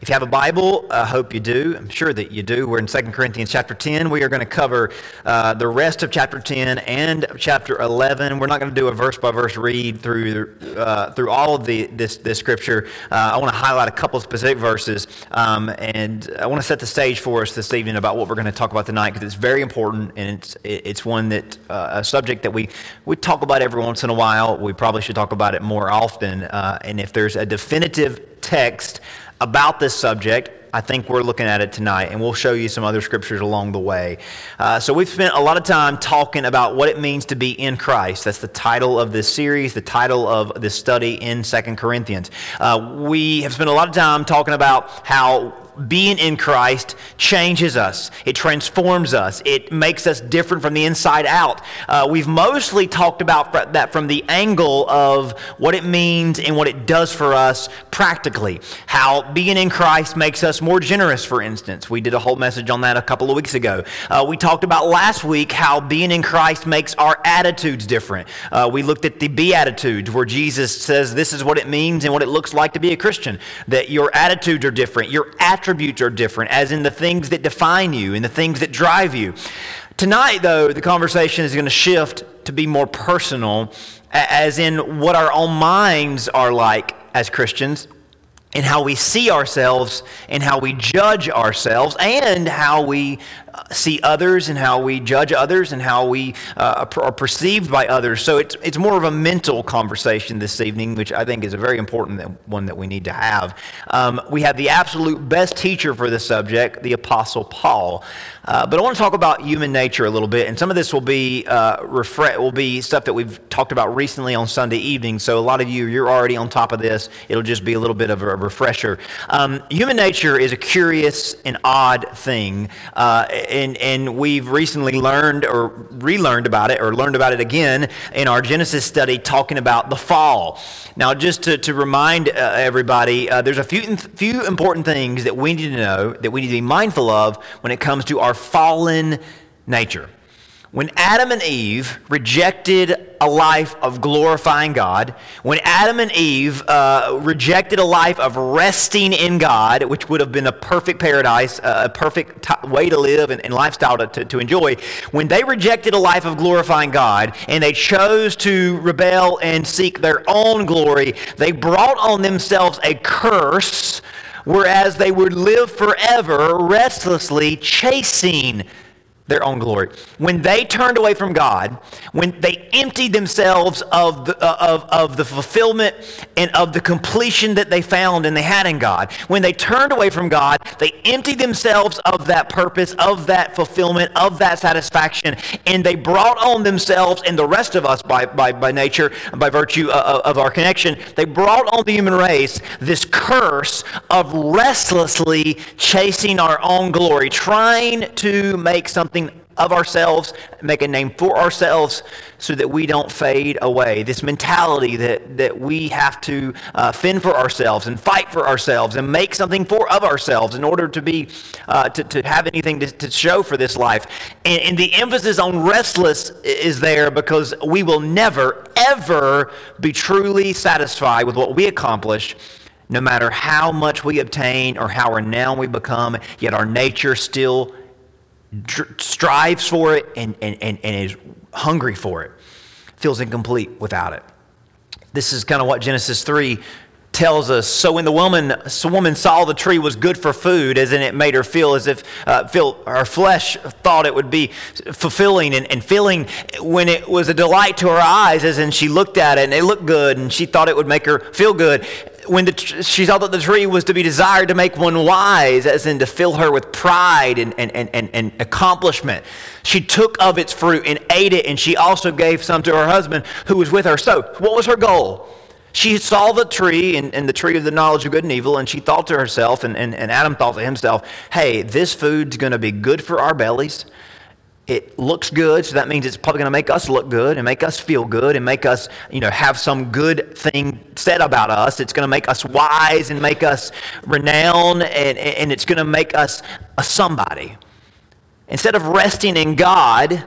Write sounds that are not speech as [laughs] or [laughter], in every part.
if you have a Bible, I hope you do. I'm sure that you do. We're in 2 Corinthians chapter 10. We are going to cover uh, the rest of chapter 10 and chapter 11. We're not going to do a verse by verse read through uh, through all of the this this scripture. Uh, I want to highlight a couple specific verses, um, and I want to set the stage for us this evening about what we're going to talk about tonight because it's very important and it's it's one that uh, a subject that we we talk about every once in a while. We probably should talk about it more often. Uh, and if there's a definitive text about this subject, I think we're looking at it tonight, and we'll show you some other scriptures along the way. Uh, so, we've spent a lot of time talking about what it means to be in Christ. That's the title of this series, the title of this study in Second Corinthians. Uh, we have spent a lot of time talking about how being in Christ changes us. It transforms us. It makes us different from the inside out. Uh, we've mostly talked about that from the angle of what it means and what it does for us practically. How being in Christ makes us more generous, for instance. We did a whole message on that a couple of weeks ago. Uh, we talked about last week how being in Christ makes our attitudes different. Uh, we looked at the Beatitudes, where Jesus says this is what it means and what it looks like to be a Christian. That your attitudes are different. Your attributes attributes are different, as in the things that define you and the things that drive you. Tonight, though, the conversation is going to shift to be more personal, as in what our own minds are like as Christians, and how we see ourselves, and how we judge ourselves, and how we see others and how we judge others and how we uh, are perceived by others. So it's, it's more of a mental conversation this evening, which I think is a very important one that we need to have. Um, we have the absolute best teacher for this subject, the Apostle Paul. Uh, but I want to talk about human nature a little bit, and some of this will be uh, refre- will be stuff that we've talked about recently on Sunday evening. So a lot of you, you're already on top of this. It'll just be a little bit of a refresher. Um, human nature is a curious and odd thing. Uh, and, and we've recently learned or relearned about it or learned about it again in our Genesis study talking about the fall. Now, just to, to remind uh, everybody, uh, there's a few, few important things that we need to know, that we need to be mindful of when it comes to our fallen nature. When Adam and Eve rejected a life of glorifying God, when Adam and Eve uh, rejected a life of resting in God, which would have been a perfect paradise, uh, a perfect t- way to live and, and lifestyle to, to, to, enjoy, when they rejected a life of glorifying God and they chose to rebel and seek their own glory, they brought on themselves a curse, whereas they would live forever restlessly chasing their own glory. When they turned away from God, when they emptied themselves of the, uh, of, of the fulfillment and of the completion that they found and they had in God, when they turned away from God, they emptied themselves of that purpose, of that fulfillment, of that satisfaction, and they brought on themselves and the rest of us by, by, by nature, by virtue of, of our connection, they brought on the human race this curse of restlessly chasing our own glory, trying to make something of ourselves, make a name for ourselves so that we don't fade away. This mentality that, that we have to uh, fend for ourselves and fight for ourselves and make something for of ourselves in order to be uh, to, to have anything to, to show for this life. And, and the emphasis on restless is there because we will never, ever be truly satisfied with what we accomplish no matter how much we obtain or how renowned we become, yet our nature still strives for it and, and, and, and is hungry for it, feels incomplete without it. This is kind of what Genesis 3 tells us. So when the woman, so woman saw the tree was good for food, as in it made her feel as if uh, feel her flesh thought it would be fulfilling and, and filling. When it was a delight to her eyes, as in she looked at it and it looked good, and she thought it would make her feel good when the, she saw that the tree was to be desired to make one wise, as in to fill her with pride and, and, and, and, accomplishment, she took of its fruit and ate it, and she also gave some to her husband who was with her. So, what was her goal? She saw the tree and, and the tree of the knowledge of good and evil, and she thought to herself, and, and, and Adam thought to himself, hey, this food's going to be good for our bellies it looks good, so that means it's probably going to make us look good and make us feel good and make us, you know, have some good thing said about us. It's going to make us wise and make us renowned, and, and it's going to make us a somebody. Instead of resting in God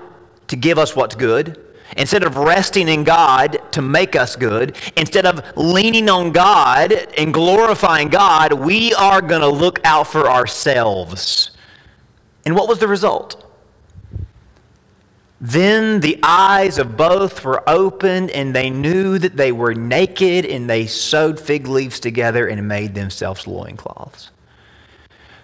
to give us what's good, instead of resting in God to make us good, instead of leaning on God and glorifying God, we are going to look out for ourselves. And what was the result? Then the eyes of both were opened, and they knew that they were naked, and they sewed fig leaves together and made themselves loincloths.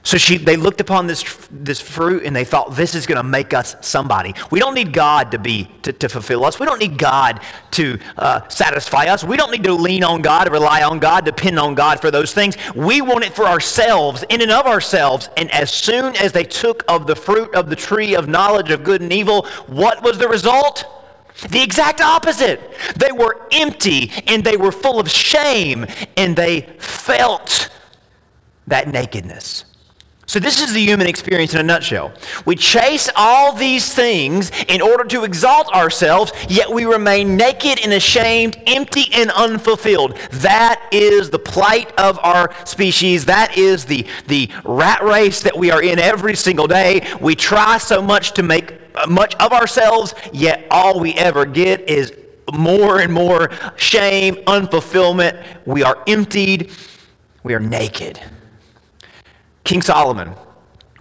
So she, they looked upon this, this fruit and they thought, this is going to make us somebody. We don't need God to, be, to, to fulfill us. We don't need God to uh, satisfy us. We don't need to lean on God, rely on God, depend on God for those things. We want it for ourselves, in and of ourselves. And as soon as they took of the fruit of the tree of knowledge of good and evil, what was the result? The exact opposite. They were empty and they were full of shame and they felt that nakedness. So, this is the human experience in a nutshell. We chase all these things in order to exalt ourselves, yet we remain naked and ashamed, empty and unfulfilled. That is the plight of our species. That is the, the rat race that we are in every single day. We try so much to make uh, much of ourselves, yet all we ever get is more and more shame, unfulfillment. We are emptied, we are naked. King Solomon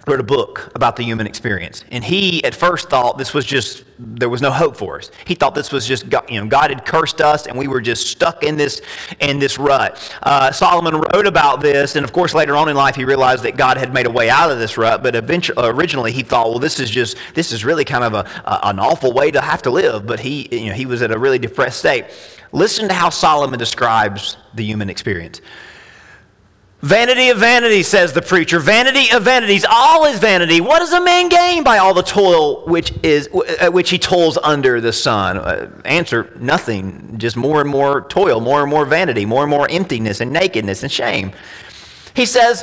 wrote a book about the human experience. And he at first thought this was just, there was no hope for us. He thought this was just, God, you know, God had cursed us and we were just stuck in this, in this rut. Uh, Solomon wrote about this. And of course, later on in life, he realized that God had made a way out of this rut. But eventually, originally, he thought, well, this is just, this is really kind of a, a, an awful way to have to live. But he, you know, he was at a really depressed state. Listen to how Solomon describes the human experience. Vanity of vanities, says the preacher. Vanity of vanities. All is vanity. What does a man gain by all the toil which, is, uh, which he toils under the sun? Uh, answer nothing. Just more and more toil, more and more vanity, more and more emptiness and nakedness and shame. He says,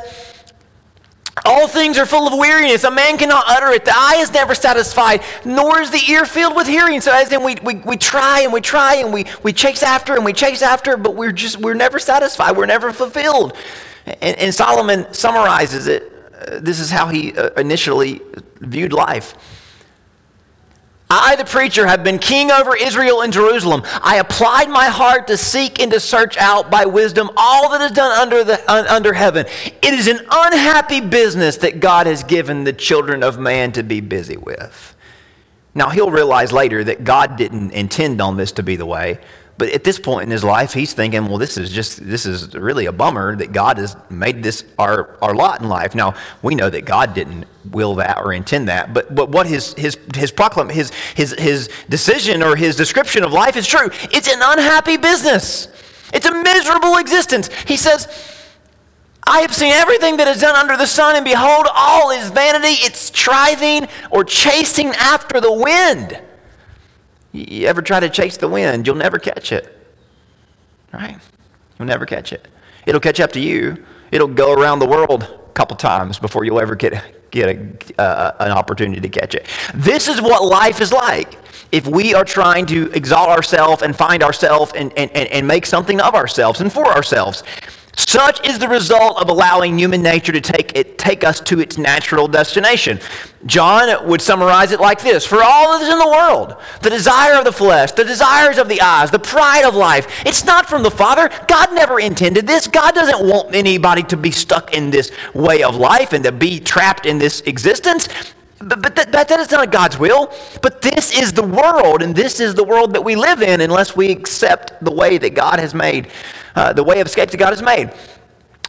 all things are full of weariness. A man cannot utter it. The eye is never satisfied, nor is the ear filled with hearing. So as in we, we, we try and we try and we, we chase after and we chase after, but we're just we're never satisfied. We're never fulfilled. And, and Solomon summarizes it. Uh, this is how he uh, initially viewed life. I, the preacher, have been king over Israel and Jerusalem. I applied my heart to seek and to search out by wisdom all that is done under, the, uh, under heaven. It is an unhappy business that God has given the children of man to be busy with. Now, he'll realize later that God didn't intend on this to be the way, but at this point in his life, he's thinking, well, this is just, this is really a bummer that God has made this our, our lot in life. Now, we know that God didn't will that or intend that, but, but what his, his, his proclam, his, his, his decision or his description of life is true. It's an unhappy business. It's a miserable existence. He says, I have seen everything that is done under the sun, and behold, all is vanity. It's striving or chasing after the wind. You ever try to chase the wind, you'll never catch it. Right? You'll never catch it. It'll catch up to you. It'll go around the world a couple times before you'll ever get, get a, uh, an opportunity to catch it. This is what life is like if we are trying to exalt ourselves and find ourselves and, and, and make something of ourselves and for ourselves. Such is the result of allowing human nature to take, it, take us to its natural destination. John would summarize it like this For all that is in the world, the desire of the flesh, the desires of the eyes, the pride of life, it's not from the Father. God never intended this. God doesn't want anybody to be stuck in this way of life and to be trapped in this existence. But, but that, that, that is not God's will. But this is the world, and this is the world that we live in unless we accept the way that God has made, uh, the way of escape that God has made.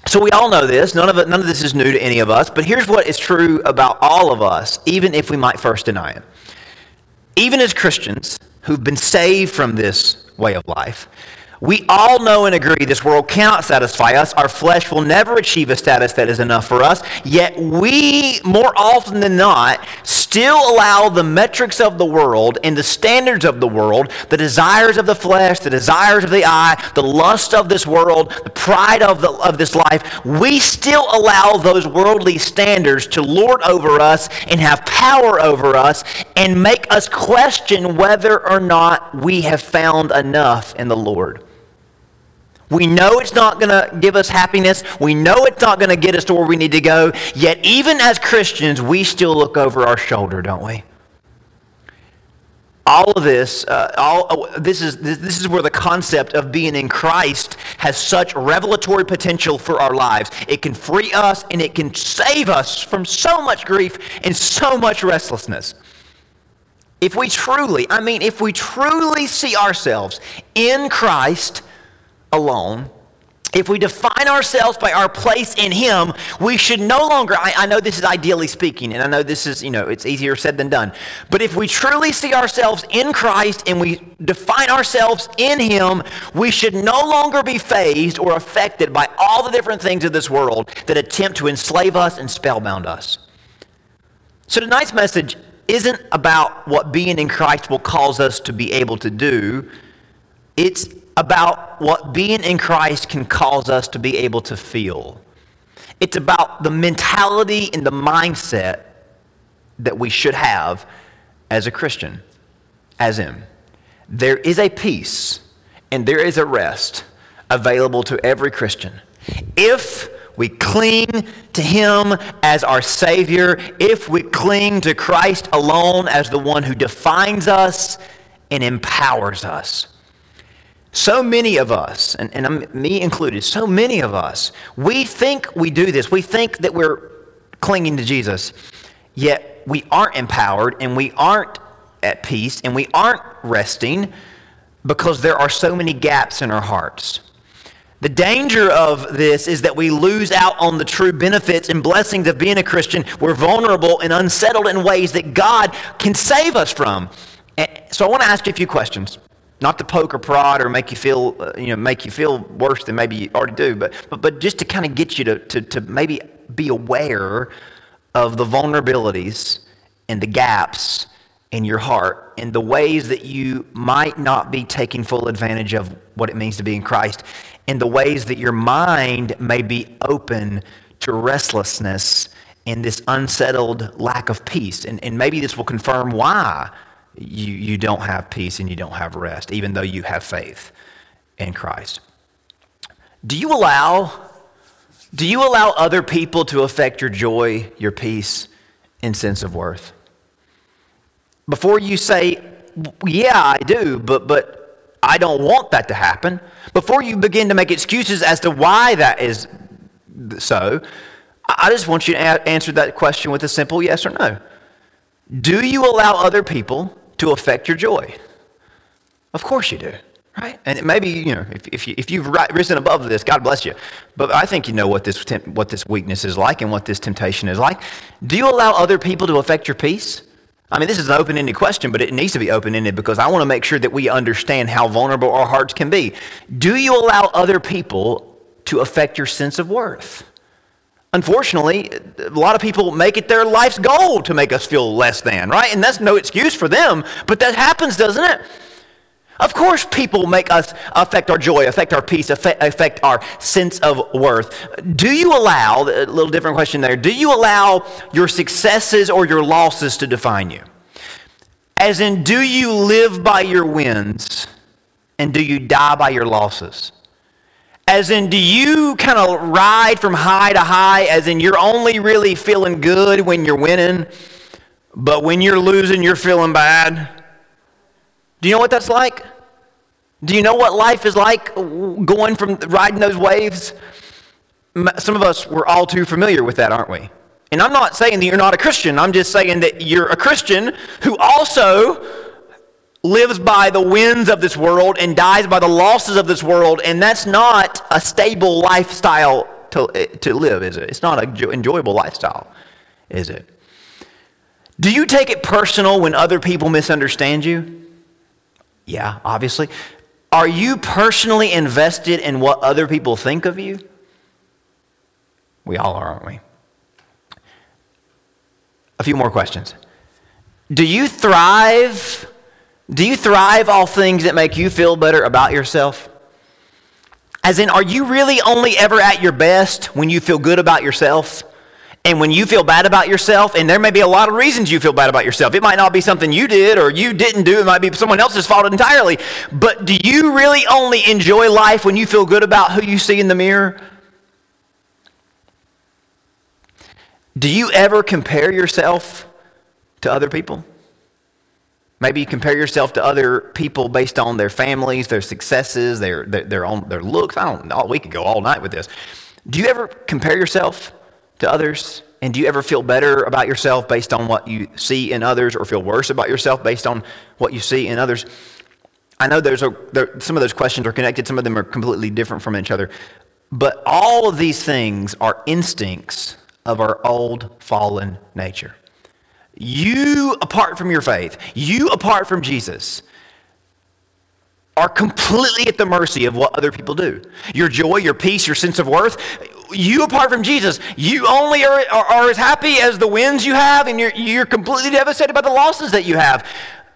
So we all know this. None of, it, none of this is new to any of us. But here's what is true about all of us, even if we might first deny it. Even as Christians who've been saved from this way of life, we all know and agree this world cannot satisfy us. Our flesh will never achieve a status that is enough for us. Yet we, more often than not, still allow the metrics of the world and the standards of the world, the desires of the flesh, the desires of the eye, the lust of this world, the pride of, the, of this life, we still allow those worldly standards to lord over us and have power over us and make us question whether or not we have found enough in the Lord. We know it's not going to give us happiness. We know it's not going to get us to where we need to go. Yet, even as Christians, we still look over our shoulder, don't we? all of this, uh, all, uh, this, is, this, this is where the concept of being in Christ has such revelatory potential for our lives. It can free us and it can save us from so much grief and so much restlessness. If we truly, I mean, if we truly see ourselves in Christ alone, if we define ourselves by our place in Him, we should no longer, I, I, know this is ideally speaking, and I know this is, you know, it's easier said than done. But if we truly see ourselves in Christ and we define ourselves in Him, we should no longer be fazed or affected by all the different things of this world that attempt to enslave us and spellbound us. So tonight's message isn't about what being in Christ will cause us to be able to do. It's about what being in Christ can cause us to be able to feel. It's about the mentality and the mindset that we should have as a Christian, as in, there is a peace and there is a rest available to every Christian. If we cling to Him as our Savior, if we cling to Christ alone as the one who defines us and empowers us. So many of us, and, and I'm, me included, so many of us, we think we do this. We think that we're clinging to Jesus, yet we aren't empowered and we aren't at peace and we aren't resting because there are so many gaps in our hearts. The danger of this is that we lose out on the true benefits and blessings of being a Christian. We're vulnerable and unsettled in ways that God can save us from. And so I want to ask you a few questions. Not to poke or prod or make you feel, uh, you know, make you feel worse than maybe you already do, but, but, but just to kind of get you to, to, to maybe be aware of the vulnerabilities and the gaps in your heart and the ways that you might not be taking full advantage of what it means to be in Christ and the ways that your mind may be open to restlessness and this unsettled lack of peace. And, and maybe this will confirm why you, you don't have peace and you don't have rest, even though you have faith in Christ. Do you allow, do you allow other people to affect your joy, your peace, and sense of worth? Before you say, yeah, I do, but, but I don't want that to happen, before you begin to make excuses as to why that is so, I just want you to answer that question with a simple yes or no. Do you allow other people to affect your joy. Of course you do, right? And maybe, you know, if, if, you, if you've risen above this, God bless you. But I think you know what this, temp, what this weakness is like and what this temptation is like. Do you allow other people to affect your peace? I mean, this is an open ended question, but it needs to be open ended because I want to make sure that we understand how vulnerable our hearts can be. Do you allow other people to affect your sense of worth? Unfortunately, a lot of people make it their life's goal to make us feel less than, right? And that's no excuse for them, but that happens, doesn't it? Of course, people make us affect our joy, affect our peace, affect, our sense of worth. Do you allow, a little different question there, do you allow your successes or your losses to define you? As in, do you live by your wins and do you die by your losses? As in, do you kind of ride from high to high, as in you're only really feeling good when you're winning, but when you're losing, you're feeling bad? Do you know what that's like? Do you know what life is like going from riding those waves? Some of us, we're all too familiar with that, aren't we? And I'm not saying that you're not a Christian. I'm just saying that you're a Christian who also lives by the wins of this world and dies by the losses of this world, and that's not a stable lifestyle to, to live, is it? It's not an enjoyable lifestyle, is it? Do you take it personal when other people misunderstand you? Yeah, obviously. Are you personally invested in what other people think of you? We all are, aren't we? A few more questions. Do you thrive do you thrive off things that make you feel better about yourself? As in, are you really only ever at your best when you feel good about yourself? And when you feel bad about yourself, and there may be a lot of reasons you feel bad about yourself. It might not be something you did or you didn't do. It might be someone else's fault entirely. But do you really only enjoy life when you feel good about who you see in the mirror? Do you ever compare yourself to other people? Maybe you compare yourself to other people based on their families, their successes, their, their, their, own, their looks. I don't know. We could go all night with this. Do you ever compare yourself to others? And do you ever feel better about yourself based on what you see in others or feel worse about yourself based on what you see in others? I know there's a, there, some of those questions are connected, some of them are completely different from each other. But all of these things are instincts of our old fallen nature. You, apart from your faith, you, apart from Jesus, are completely at the mercy of what other people do. Your joy, your peace, your sense of worth, you, apart from Jesus, you only are, are, are as happy as the wins you have, and you're, you're completely devastated by the losses that you have.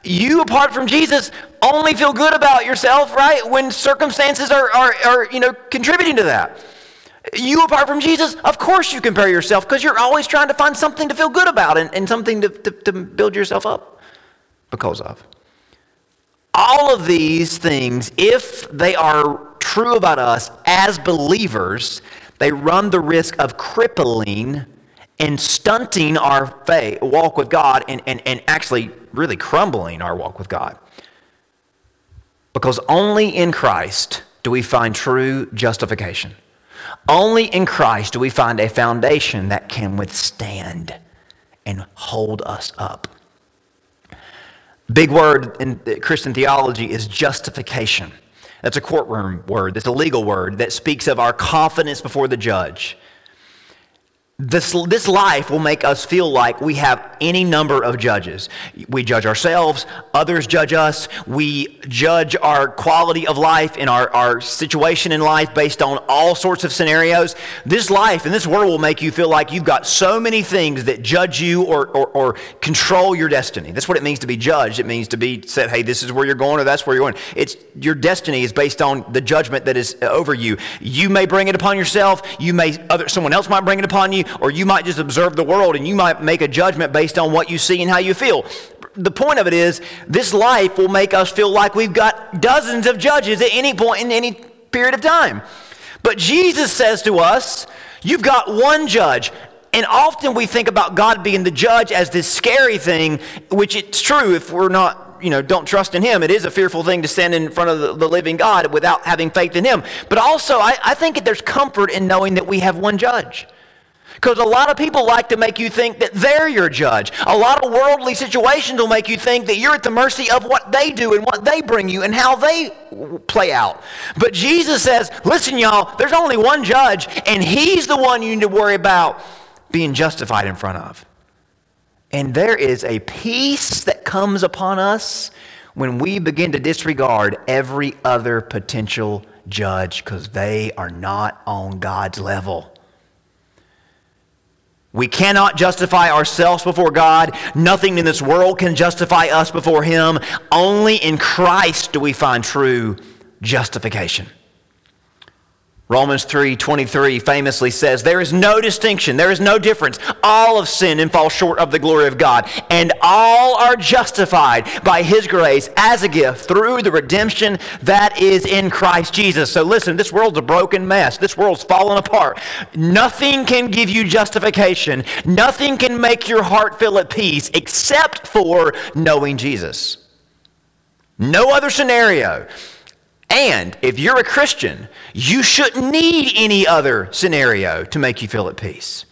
You, apart from Jesus, only feel good about yourself, right, when circumstances are, are, are you know, contributing to that. You, apart from Jesus, of course you compare yourself because you're always trying to find something to feel good about and, and something to, to, to build yourself up because of. All of these things, if they are true about us as believers, they run the risk of crippling and stunting our faith, walk with God and, and, and actually really crumbling our walk with God. Because only in Christ do we find true justification. Only in Christ do we find a foundation that can withstand and hold us up. Big word in Christian theology is justification. That's a courtroom word, that's a legal word that speaks of our confidence before the judge. This, this life will make us feel like we have any number of judges. We judge ourselves, others judge us, we judge our quality of life and our, our situation in life based on all sorts of scenarios. This life and this world will make you feel like you've got so many things that judge you or, or, or control your destiny. That's what it means to be judged. It means to be said, hey, this is where you're going or that's where you're going. It's, your destiny is based on the judgment that is over you. You may bring it upon yourself, you may, other, someone else might bring it upon you or you might just observe the world and you might make a judgment based on what you see and how you feel. The point of it is, this life will make us feel like we've got dozens of judges at any point in any period of time. But Jesus says to us, You've got one judge. And often we think about God being the judge as this scary thing, which it's true if we're not you know, don't trust in him. It is a fearful thing to stand in front of the, the living God without having faith in him. But also, I, I think there's comfort in knowing that we have one judge. Because a lot of people like to make you think that they're your judge. A lot of worldly situations will make you think that you're at the mercy of what they do and what they bring you and how they play out. But Jesus says, listen, y'all, there's only one judge, and he's the one you need to worry about being justified in front of. And there is a peace that comes upon us when we begin to disregard every other potential judge because they are not on God's level. We cannot justify ourselves before God. Nothing in this world can justify us before Him. Only in Christ do we find true justification. Romans 3:23 famously says there is no distinction there is no difference. All of sin and fall short of the glory of God and all are justified by his grace as a gift through the redemption that is in Christ Jesus. So listen this world's a broken mess. This world's fallen apart. Nothing can give you justification. Nothing can make your heart feel at peace except for knowing Jesus. No other scenario and if you're a Christian, you shouldn't need any other scenario to make you feel at peace.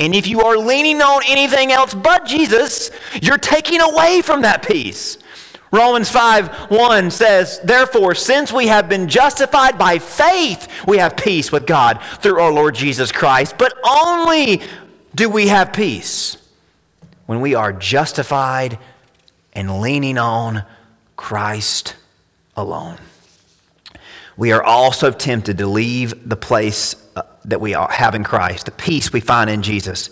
And if you are leaning on anything else but Jesus, you're taking away from that peace. Romans 5 1 says, Therefore, since we have been justified by faith, we have peace with God through our Lord Jesus Christ. But only do we have peace when we are justified and leaning on Christ alone we are also tempted to leave the place uh, that we have in Christ, the peace we find in Jesus.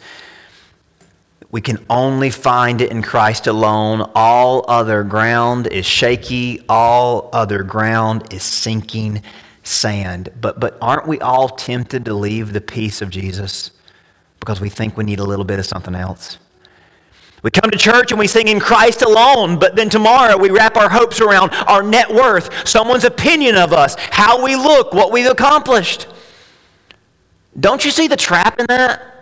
We can only find it in Christ alone. All other ground is shaky, all other ground is sinking sand. But, but aren't we all tempted to leave the peace of Jesus because we think we need a little bit of something else? We come to church and we sing in Christ alone, but then tomorrow we wrap our hopes around our net worth, someone's opinion of us, how we look, what we've accomplished. Don't you see the trap in that?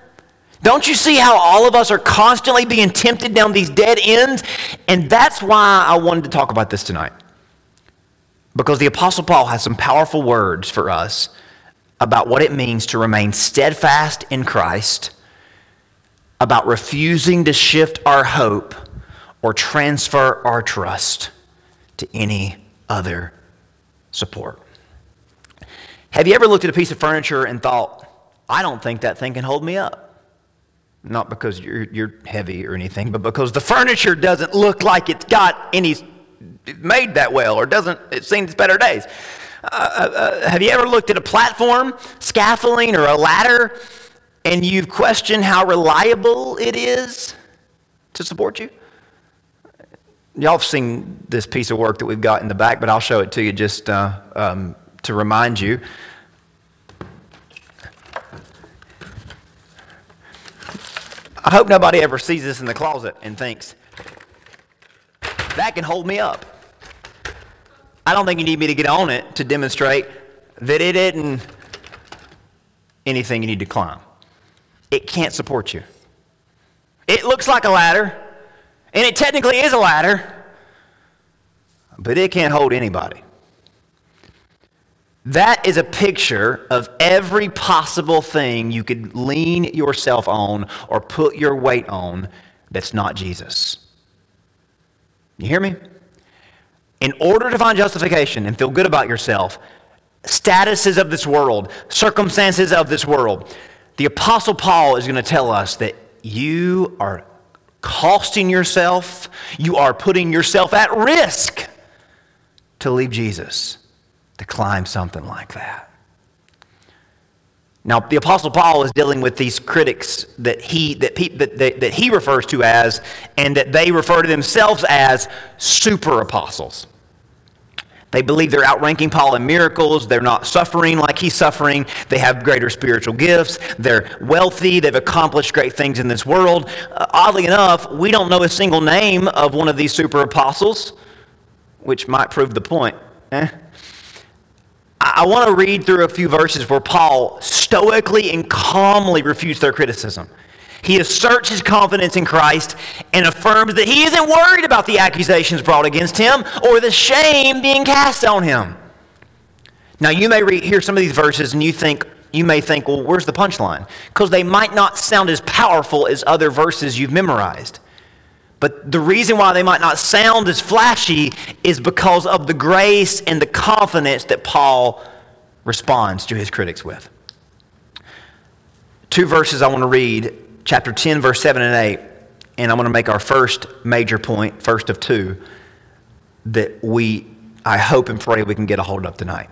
Don't you see how all of us are constantly being tempted down these dead ends? And that's why I wanted to talk about this tonight. Because the Apostle Paul has some powerful words for us about what it means to remain steadfast in Christ, about refusing to shift our hope or transfer our trust to any other support. Have you ever looked at a piece of furniture and thought, I don't think that thing can hold me up? Not because you're, you're heavy or anything, but because the furniture doesn't look like it's got any made that well or doesn't, it's seen its better days. Uh, uh, uh, have you ever looked at a platform, scaffolding, or a ladder, and you've questioned how reliable it is to support you? Y'all have seen this piece of work that we've got in the back, but I'll show it to you just uh, um, to remind you. I hope nobody ever sees this in the closet and thinks, that can hold me up. I don't think you need me to get on it to demonstrate that it isn't anything you need to climb. It can't support you. It looks like a ladder, and it technically is a ladder, but it can't hold anybody. That is a picture of every possible thing you could lean yourself on or put your weight on that's not Jesus. You hear me? In order to find justification and feel good about yourself, statuses of this world, circumstances of this world, the Apostle Paul is going to tell us that you are costing yourself, you are putting yourself at risk to leave Jesus to climb something like that. Now, the Apostle Paul is dealing with these critics that he, that, pe- that, that, that he refers to as, and that they refer to themselves as super apostles. They believe they're outranking Paul in miracles. They're not suffering like he's suffering. They have greater spiritual gifts. They're wealthy. They've accomplished great things in this world. Uh, oddly enough, we don't know a single name of one of these super apostles, which might prove the point. Eh? I want to read through a few verses where Paul stoically and calmly refutes their criticism. He asserts his confidence in Christ and affirms that he isn't worried about the accusations brought against him or the shame being cast on him. Now, you may read, hear some of these verses and you think, you may think, well, where's the punchline? Because they might not sound as powerful as other verses you've memorized. But the reason why they might not sound as flashy is because of the grace and the confidence that Paul responds to his critics with. Two verses I want to read, chapter 10, verse 7 and 8, and I'm going to make our first major point, first of two, that we, I hope and pray we can get a hold of tonight.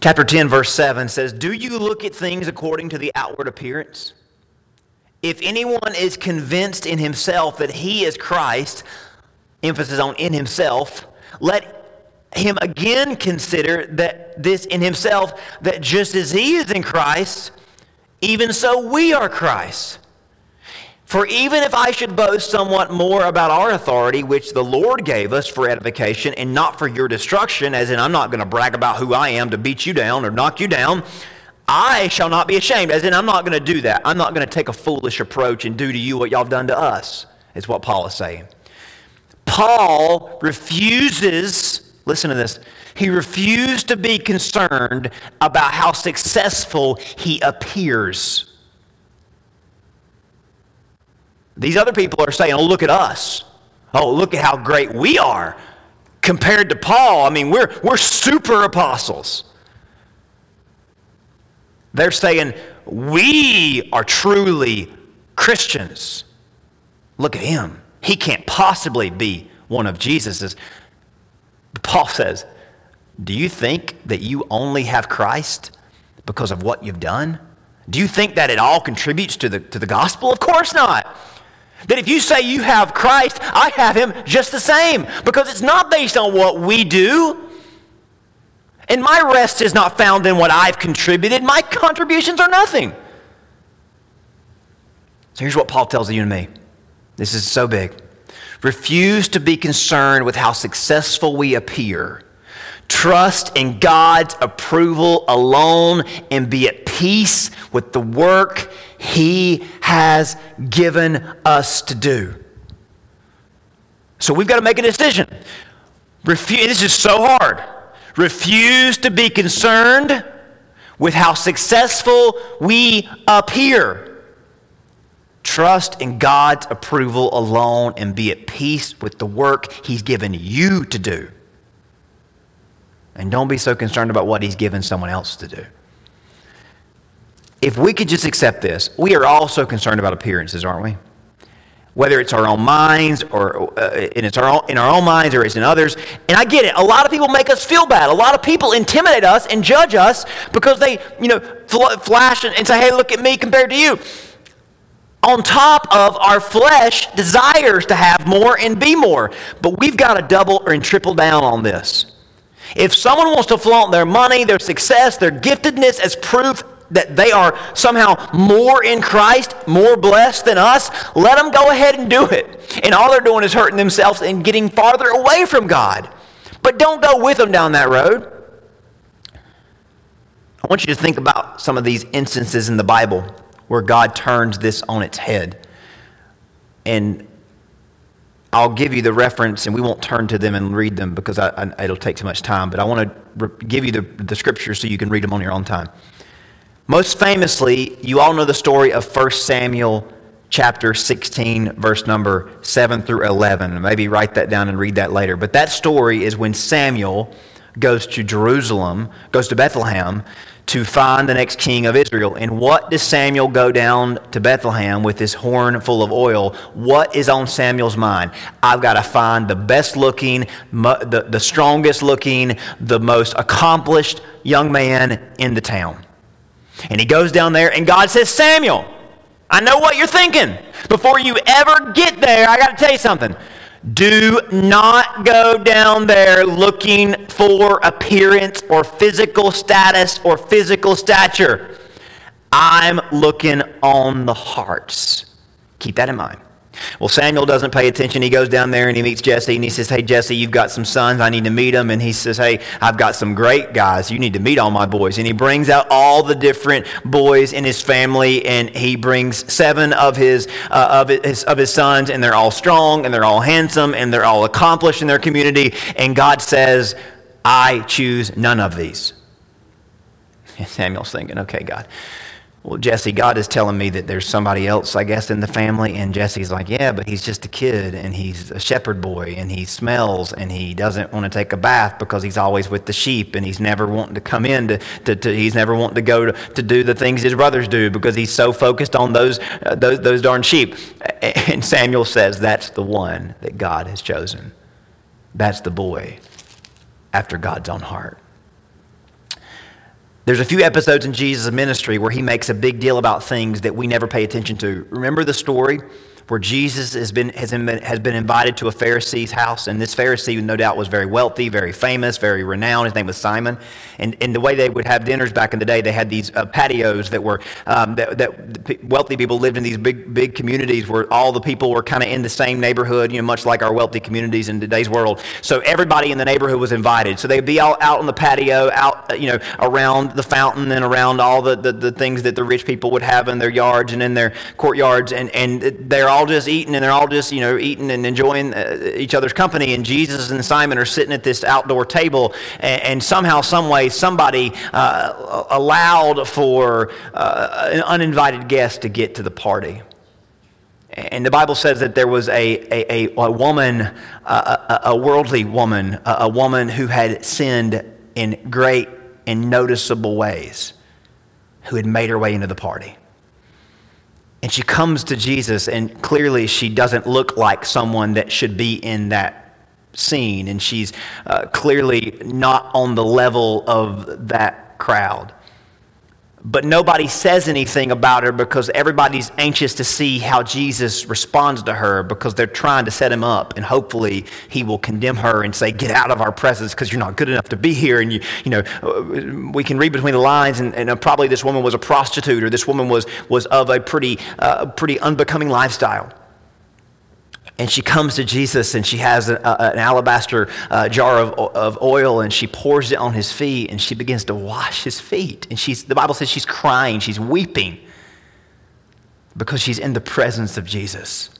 Chapter 10, verse 7 says, Do you look at things according to the outward appearance? If anyone is convinced in himself that he is Christ, emphasis on in himself, let him again consider that this in himself, that just as he is in Christ, even so we are Christ. For even if I should boast somewhat more about our authority, which the Lord gave us for edification and not for your destruction, as in I'm not going to brag about who I am to beat you down or knock you down, I shall not be ashamed. As in, I'm not going to do that. I'm not going to take a foolish approach and do to you what y'all have done to us, is what Paul is saying. Paul refuses, listen to this, he refused to be concerned about how successful he appears. These other people are saying, oh, look at us. Oh, look at how great we are. Compared to Paul, I mean, we're, we're super apostles. They're saying, We are truly Christians. Look at him. He can't possibly be one of Jesus's. Paul says, Do you think that you only have Christ because of what you've done? Do you think that it all contributes to the, to the gospel? Of course not. That if you say you have Christ, I have him just the same because it's not based on what we do. And my rest is not found in what I've contributed. My contributions are nothing. So here's what Paul tells you and me. This is so big. Refuse to be concerned with how successful we appear. Trust in God's approval alone and be at peace with the work he has given us to do. So we've got to make a decision. Refuse, this is so hard. Refuse to be concerned with how successful we appear. Trust in God's approval alone and be at peace with the work He's given you to do. And don't be so concerned about what He's given someone else to do. If we could just accept this, we are all so concerned about appearances, aren't we? whether it's our own minds or uh, and it's our own, in our own minds or it's in others. And I get it. A lot of people make us feel bad. A lot of people intimidate us and judge us because they, you know, fl- flash and, and say, "Hey, look at me compared to you." On top of our flesh desires to have more and be more, but we've got to double or triple down on this. If someone wants to flaunt their money, their success, their giftedness as proof that they are somehow more in Christ, more blessed than us, let them go ahead and do it. And all they're doing is hurting themselves and getting farther away from God. But don't go with them down that road. I want you to think about some of these instances in the Bible where God turns this on its head. And I'll give you the reference, and we won't turn to them and read them because I, I, it'll take too much time. But I want to re- give you the, the scriptures so you can read them on your own time. Most famously, you all know the story of 1 Samuel chapter 16, verse number 7 through 11. Maybe write that down and read that later. But that story is when Samuel goes to Jerusalem, goes to Bethlehem to find the next king of Israel. And what does Samuel go down to Bethlehem with his horn full of oil? What is on Samuel's mind? I've got to find the best looking, the, the strongest looking, the most accomplished young man in the town. And he goes down there, and God says, Samuel, I know what you're thinking. Before you ever get there, I got to tell you something. Do not go down there looking for appearance or physical status or physical stature. I'm looking on the hearts. Keep that in mind. Well, Samuel doesn't pay attention. He goes down there and he meets Jesse and he says, Hey, Jesse, you've got some sons. I need to meet them. And he says, Hey, I've got some great guys. You need to meet all my boys. And he brings out all the different boys in his family and he brings seven of his, uh, of, his, of his sons and they're all strong and they're all handsome and they're all accomplished in their community. And God says, I choose none of these. And [laughs] Samuel's thinking, Okay, God well, Jesse, God is telling me that there's somebody else, I guess, in the family. And Jesse's like, yeah, but he's just a kid and he's a shepherd boy and he smells and he doesn't want to take a bath because he's always with the sheep and he's never wanting to come in to, to, to he's never wanting to go to, to do the things his brothers do because he's so focused on those, uh, those, those darn sheep. And Samuel says, that's the one that God has chosen. That's the boy after God's own heart. There's a few episodes in Jesus' ministry where he makes a big deal about things that we never pay attention to. Remember the story where Jesus has been, has been, has been invited to a Pharisee's house, and this Pharisee, no doubt, was very wealthy, very famous, very renowned. His name was Simon. And, and the way they would have dinners back in the day, they had these uh, patios that were, um, that, that wealthy people lived in these big, big communities where all the people were kind of in the same neighborhood, you know, much like our wealthy communities in today's world. So everybody in the neighborhood was invited. So they'd be all out on the patio, out, uh, you know, around the fountain and around all the, the, the things that the rich people would have in their yards and in their courtyards. And, and they're all just eating and they're all just, you know, eating and enjoying uh, each other's company. And Jesus and Simon are sitting at this outdoor table. And, somehow, some way, somebody uh, allowed for uh, an uninvited guest to get to the party. And the Bible says that there was a, a, a, a woman, a, a, worldly woman, a woman who had sinned in great and noticeable ways, who had made her way into the party. And she comes to Jesus, and clearly she doesn't look like someone that should be in that scene. And she's uh, clearly not on the level of that crowd but nobody says anything about her because everybody's anxious to see how Jesus responds to her because they're trying to set him up and hopefully he will condemn her and say get out of our presence because you're not good enough to be here. And you you know we can read between the lines and, and uh, probably this woman was a prostitute or this woman was was of a pretty uh, pretty unbecoming lifestyle And she comes to Jesus and she has a, a, an alabaster uh, jar of, of oil and she pours it on his feet and she begins to wash his feet. And she's, the Bible says she's crying, she's weeping because she's in the presence of Jesus.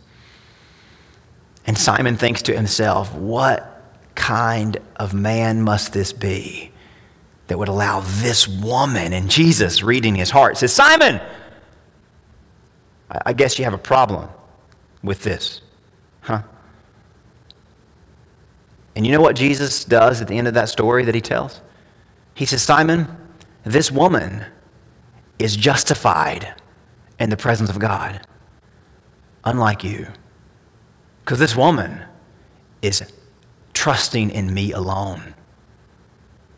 And Simon thinks to himself, What kind of man must this be that would allow this woman? And Jesus, reading his heart, says, Simon, I guess you have a problem with this. Huh? And you know what Jesus does at the end of that story that he tells? He says, Simon, this woman is justified in the presence of God, unlike you. Because this woman is trusting in me alone.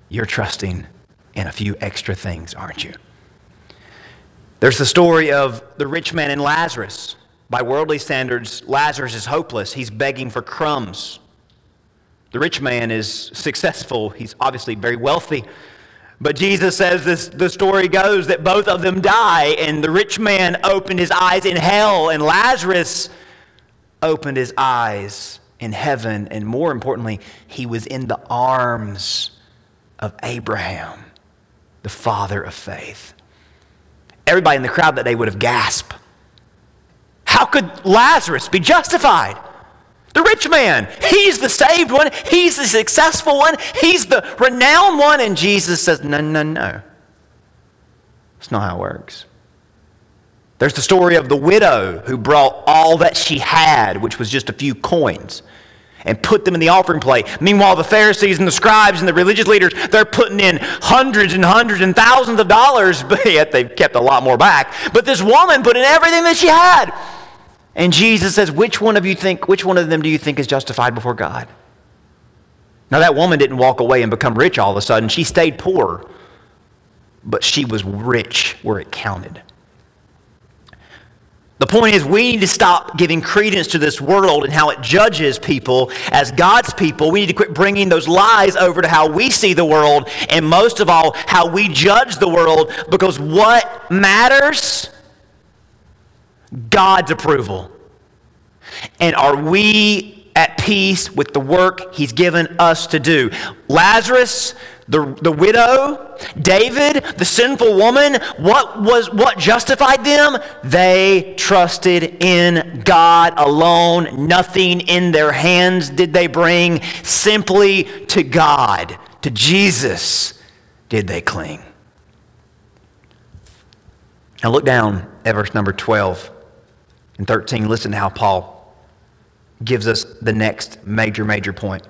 You're trusting in a few extra things, aren't you? There's the story of the rich man and Lazarus. By worldly standards, Lazarus is hopeless. He's begging for crumbs. The rich man is successful. He's obviously very wealthy. But Jesus says this, the story goes that both of them die, and the rich man opened his eyes in hell, and Lazarus opened his eyes in heaven. And more importantly, he was in the arms of Abraham, the father of faith. Everybody in the crowd that day would have gasped. How could Lazarus be justified? The rich man, he's the saved one, he's the successful one, he's the renowned one. And Jesus says, No, no, no. That's not how it works. There's the story of the widow who brought all that she had, which was just a few coins, and put them in the offering plate. Meanwhile, the Pharisees and the scribes and the religious leaders, they're putting in hundreds and hundreds and thousands of dollars, [laughs] but yet they've kept a lot more back. But this woman put in everything that she had. And Jesus says, which one of you think, which one of them do you think is justified before God? Now that woman didn't walk away and become rich all of a sudden. She stayed poor, but she was rich where it counted. The point is, we need to stop giving credence to this world and how it judges people as God's people. We need to quit bringing those lies over to how we see the world, and most of all, how we judge the world, because what matters God's approval? And are we at peace with the work He's given us to do? Lazarus, the, the widow, David, the sinful woman, what was what justified them? They trusted in God alone. Nothing in their hands did they bring. Simply to God, to Jesus, did they cling. Now look down at verse number 12 and 13, listen to how Paul gives us the next major, major point.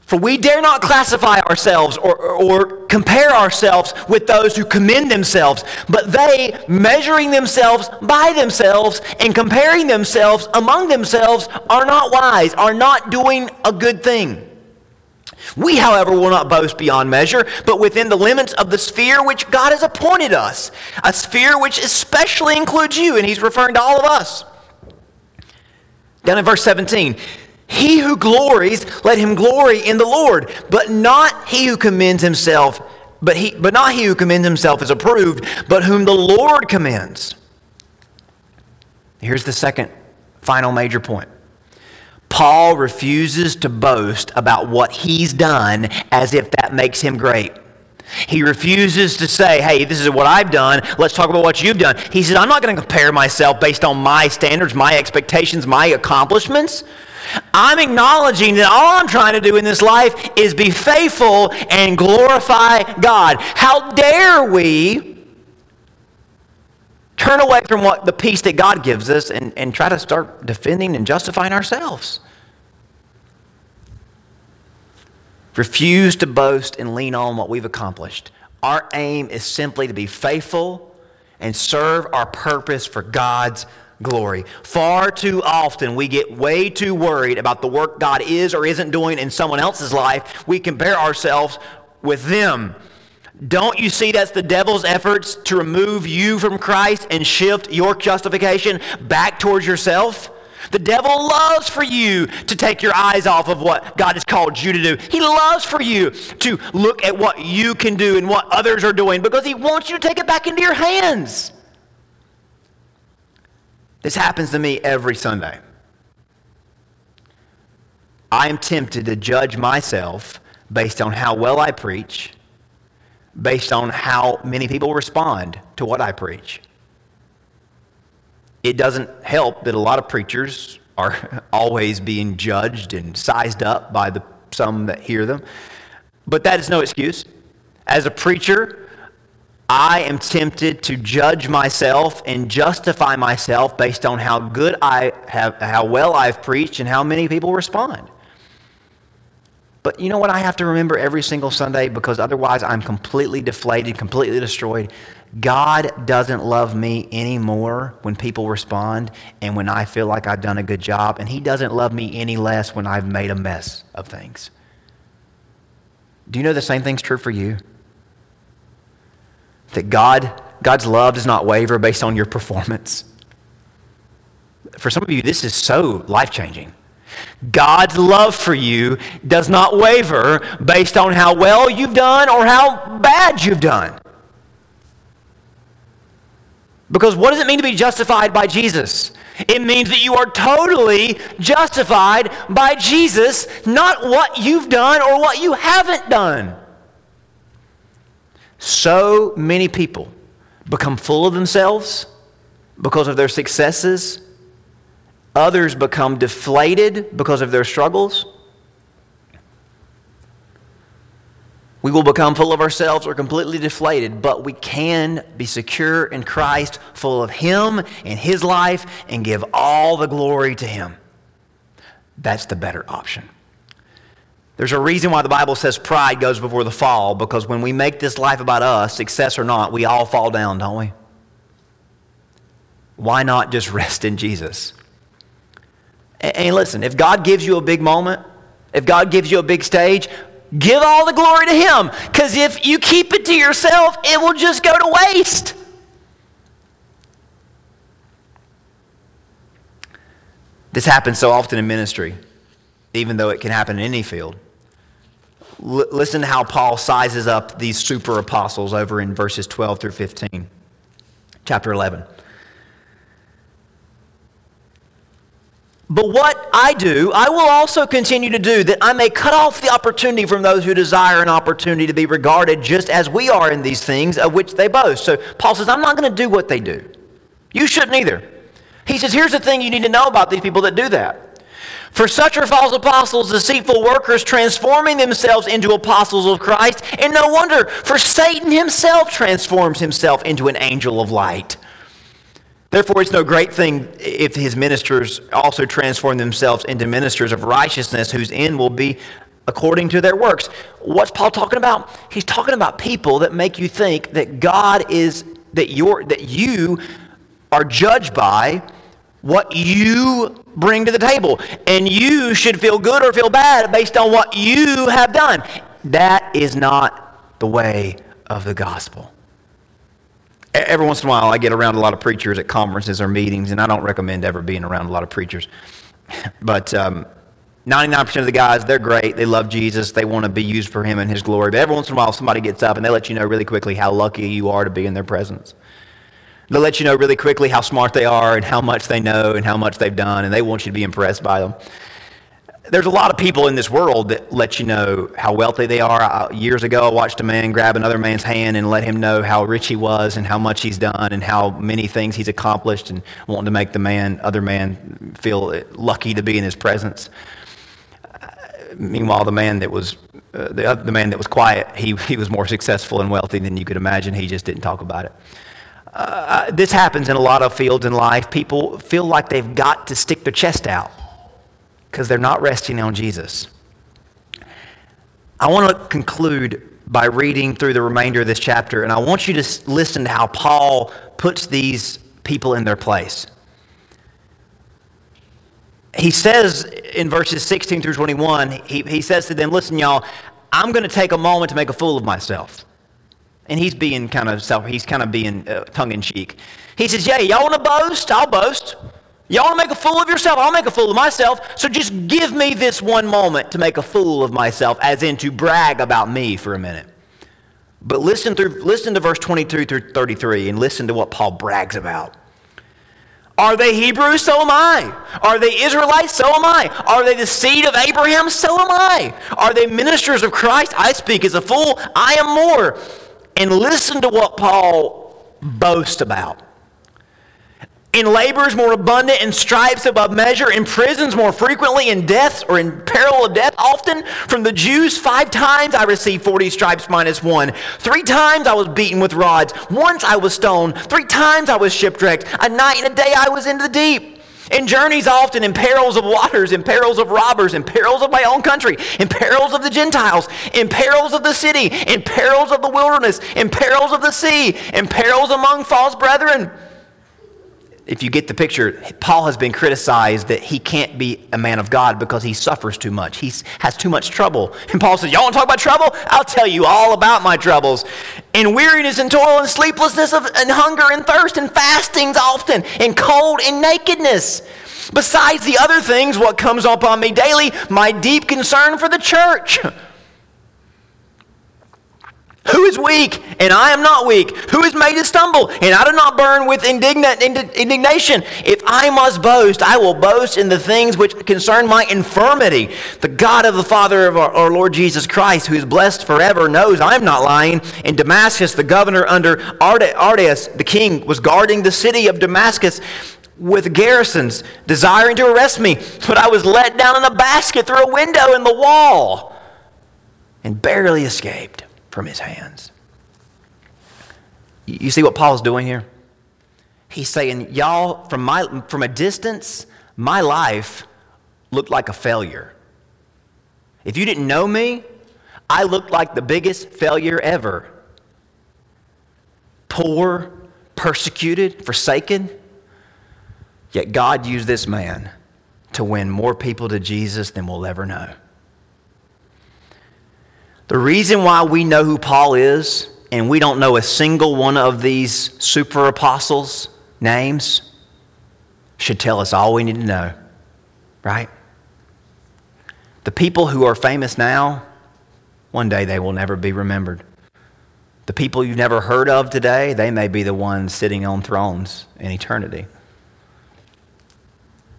For we dare not classify ourselves or, or, compare ourselves with those who commend themselves, but they, measuring themselves by themselves and comparing themselves among themselves, are not wise, are not doing a good thing. We, however, will not boast beyond measure, but within the limits of the sphere which God has appointed us, a sphere which especially includes you, and he's referring to all of us. Down in verse 17, he who glories, let him glory in the Lord, but not he who commends himself, but, he, but not he who commends himself is approved, but whom the Lord commends. Here's the second, final major point. Paul refuses to boast about what he's done as if that makes him great. He refuses to say, hey, this is what I've done. Let's talk about what you've done. He says, I'm not going to compare myself based on my standards, my expectations, my accomplishments. I'm acknowledging that all I'm trying to do in this life is be faithful and glorify God. How dare we turn away from what the peace that God gives us and, and try to start defending and justifying ourselves? refuse to boast and lean on what we've accomplished. Our aim is simply to be faithful and serve our purpose for God's glory. Far too often we get way too worried about the work God is or isn't doing in someone else's life. We compare ourselves with them. Don't you see that's the devil's efforts to remove you from Christ and shift your justification back towards yourself? The devil loves for you to take your eyes off of what God has called you to do. He loves for you to look at what you can do and what others are doing because he wants you to take it back into your hands. This happens to me every Sunday. I am tempted to judge myself based on how well I preach, based on how many people respond to what I preach. It doesn't help that a lot of preachers are [laughs] always being judged and sized up by the some that hear them. But that is no excuse. As a preacher, I am tempted to judge myself and justify myself based on how good I have, how well I've preached and how many people respond. But you know what I have to remember every single Sunday because otherwise I'm completely deflated, completely destroyed. God doesn't love me anymore when people respond and when I feel like I've done a good job, and He doesn't love me any less when I've made a mess of things. Do you know the same thing's true for you? That God, God's love does not waver based on your performance. For some of you, this is so life changing. God's love for you does not waver based on how well you've done or how bad you've done. Because what does it mean to be justified by Jesus? It means that you are totally justified by Jesus, not what you've done or what you haven't done. So many people become full of themselves because of their successes Others become deflated because of their struggles. We will become full of ourselves or completely deflated, but we can be secure in Christ, full of Him and His life, and give all the glory to Him. That's the better option. There's a reason why the Bible says pride goes before the fall, because when we make this life about us, success or not, we all fall down, don't we? Why not just [laughs] rest in Jesus? And listen, if God gives you a big moment, if God gives you a big stage, give all the glory to Him. Because if you keep it to yourself, it will just go to waste. This happens so often in ministry, even though it can happen in any field. L- listen to how Paul sizes up these super apostles over in verses 12 through 15, chapter 11. But what I do, I will also continue to do, that I may cut off the opportunity from those who desire an opportunity to be regarded just as we are in these things of which they boast. So Paul says, I'm not going to do what they do. You shouldn't either. He says, here's the thing you need to know about these people that do that. For such are false apostles, deceitful workers, transforming themselves into apostles of Christ. And no wonder, for Satan himself transforms himself into an angel of light. Therefore, it's no great thing if his ministers also transform themselves into ministers of righteousness, whose end will be according to their works. What's Paul talking about? He's talking about people that make you think that God is that you that you are judged by what you bring to the table, and you should feel good or feel bad based on what you have done. That is not the way of the gospel every once in a while I get around a lot of preachers at conferences or meetings, and I don't recommend ever being around a lot of preachers. [laughs] But um, 99% of the guys, they're great. They love Jesus. They want to be used for Him and His glory. But every once in a while, somebody gets up and they let you know really quickly how lucky you are to be in their presence. They'll let you know really quickly how smart they are and how much they know and how much they've done, and they want you to be impressed by them there's a lot of people in this world that let you know how wealthy they are. Years ago, I watched a man grab another man's hand and let him know how rich he was and how much he's done and how many things he's accomplished and wanting to make the man, other man, feel lucky to be in his presence. Uh, meanwhile, the man that was uh, the, the man that was quiet, he, he was more successful and wealthy than you could imagine. He just didn't talk about it. Uh, uh this happens in a lot of fields in life. People feel like they've got to stick their chest out because they're not resting on Jesus. I want to conclude by reading through the remainder of this chapter, and I want you to listen to how Paul puts these people in their place. He says in verses 16 through 21, he, he says to them, Listen, y'all, I'm going to take a moment to make a fool of myself. And he's being kind of self, he's kind of being uh, tongue in cheek. He says, Yeah, y'all want to boast? I'll boast. Y'all make a fool of yourself? I'll make a fool of myself. So just give me this one moment to make a fool of myself, as in to brag about me for a minute. But listen, through, listen to verse 22 through 33 and listen to what Paul brags about. Are they Hebrews? So am I. Are they Israelites? So am I. Are they the seed of Abraham? So am I. Are they ministers of Christ? I speak as a fool. I am more. And listen to what Paul boasts about in labors more abundant, in stripes above measure, in prisons more frequently, in deaths or in peril of death often. From the Jews, five times I received 40 stripes minus one. Three times I was beaten with rods. Once I was stoned. Three times I was shipwrecked. A night and a day I was in the deep. In journeys often, in perils of waters, in perils of robbers, in perils of my own country, in perils of the Gentiles, in perils of the city, in perils of the wilderness, in perils of the sea, in perils among false brethren if you get the picture, Paul has been criticized that he can't be a man of God because he suffers too much. He has too much trouble. And Paul says, Y'all want to talk about trouble? I'll tell you all about my troubles. In weariness and toil and sleeplessness of, and hunger and thirst and fastings often, and cold and nakedness. Besides the other things, what comes upon me daily, my deep concern for the church. [laughs] Who is weak and I am not weak? Who is made to stumble and I do not burn with indignation? If I must boast, I will boast in the things which concern my infirmity. The God of the Father of our, our Lord Jesus Christ, who is blessed forever, knows I am not lying. In Damascus, the governor under Aretas, the king, was guarding the city of Damascus with garrisons, desiring to arrest me. But I was let down in a basket through a window in the wall and barely escaped from his hands. You see what Paul's doing here? He's saying, Y'all, from, my, from a distance, my life looked like a failure. If you didn't know me, I looked like the biggest failure ever. Poor, persecuted, forsaken. Yet God used this man to win more people to Jesus than we'll ever know. The reason why we know who Paul is and we don't know a single one of these super apostles' names should tell us all we need to know, right? The people who are famous now, one day they will never be remembered. The people you've never heard of today, they may be the ones sitting on thrones in eternity.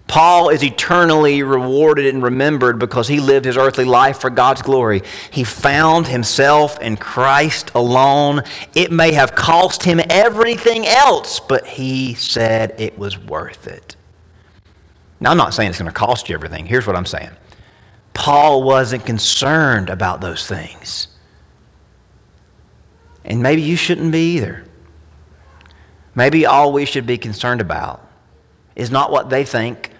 Paul is eternally rewarded and remembered because he lived his earthly life for God's glory. He found himself in Christ alone. It may have cost him everything else, but he said it was worth it. Now, I'm not saying it's going to cost you everything. Here's what I'm saying Paul wasn't concerned about those things. And maybe you shouldn't be either. Maybe all we should be concerned about is not what they think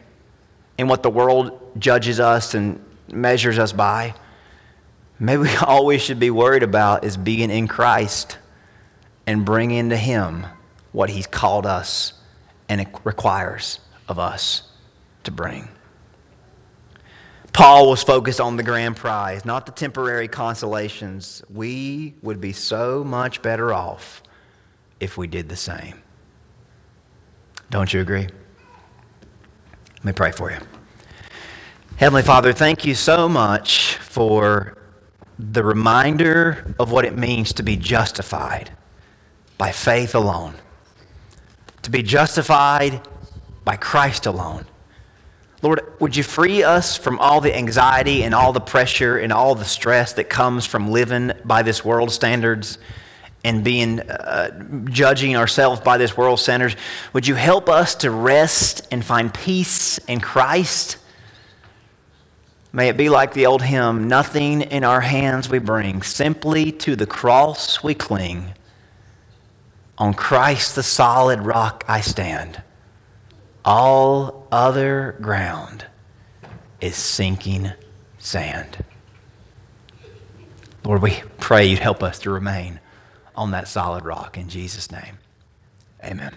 in what the world judges us and measures us by. Maybe all [laughs] we should be worried about is being in Christ and bringing to Him what He's called us and it requires of us to bring. Paul was focused on the grand prize, not the temporary consolations. We would be so much better off if we did the same. Don't you agree? Let me pray for you. Heavenly Father, thank you so much for the reminder of what it means to be justified by faith alone, to be justified by Christ alone. Lord, would you free us from all the anxiety and all the pressure and all the stress that comes from living by this world standards? And being uh, judging ourselves by this world centers. Would you help us to rest and find peace in Christ? May it be like the old hymn nothing in our hands we bring, simply to the cross we cling. On Christ the solid rock I stand. All other ground is sinking sand. Lord, we pray you'd help us to remain on that solid rock in Jesus' name. Amen.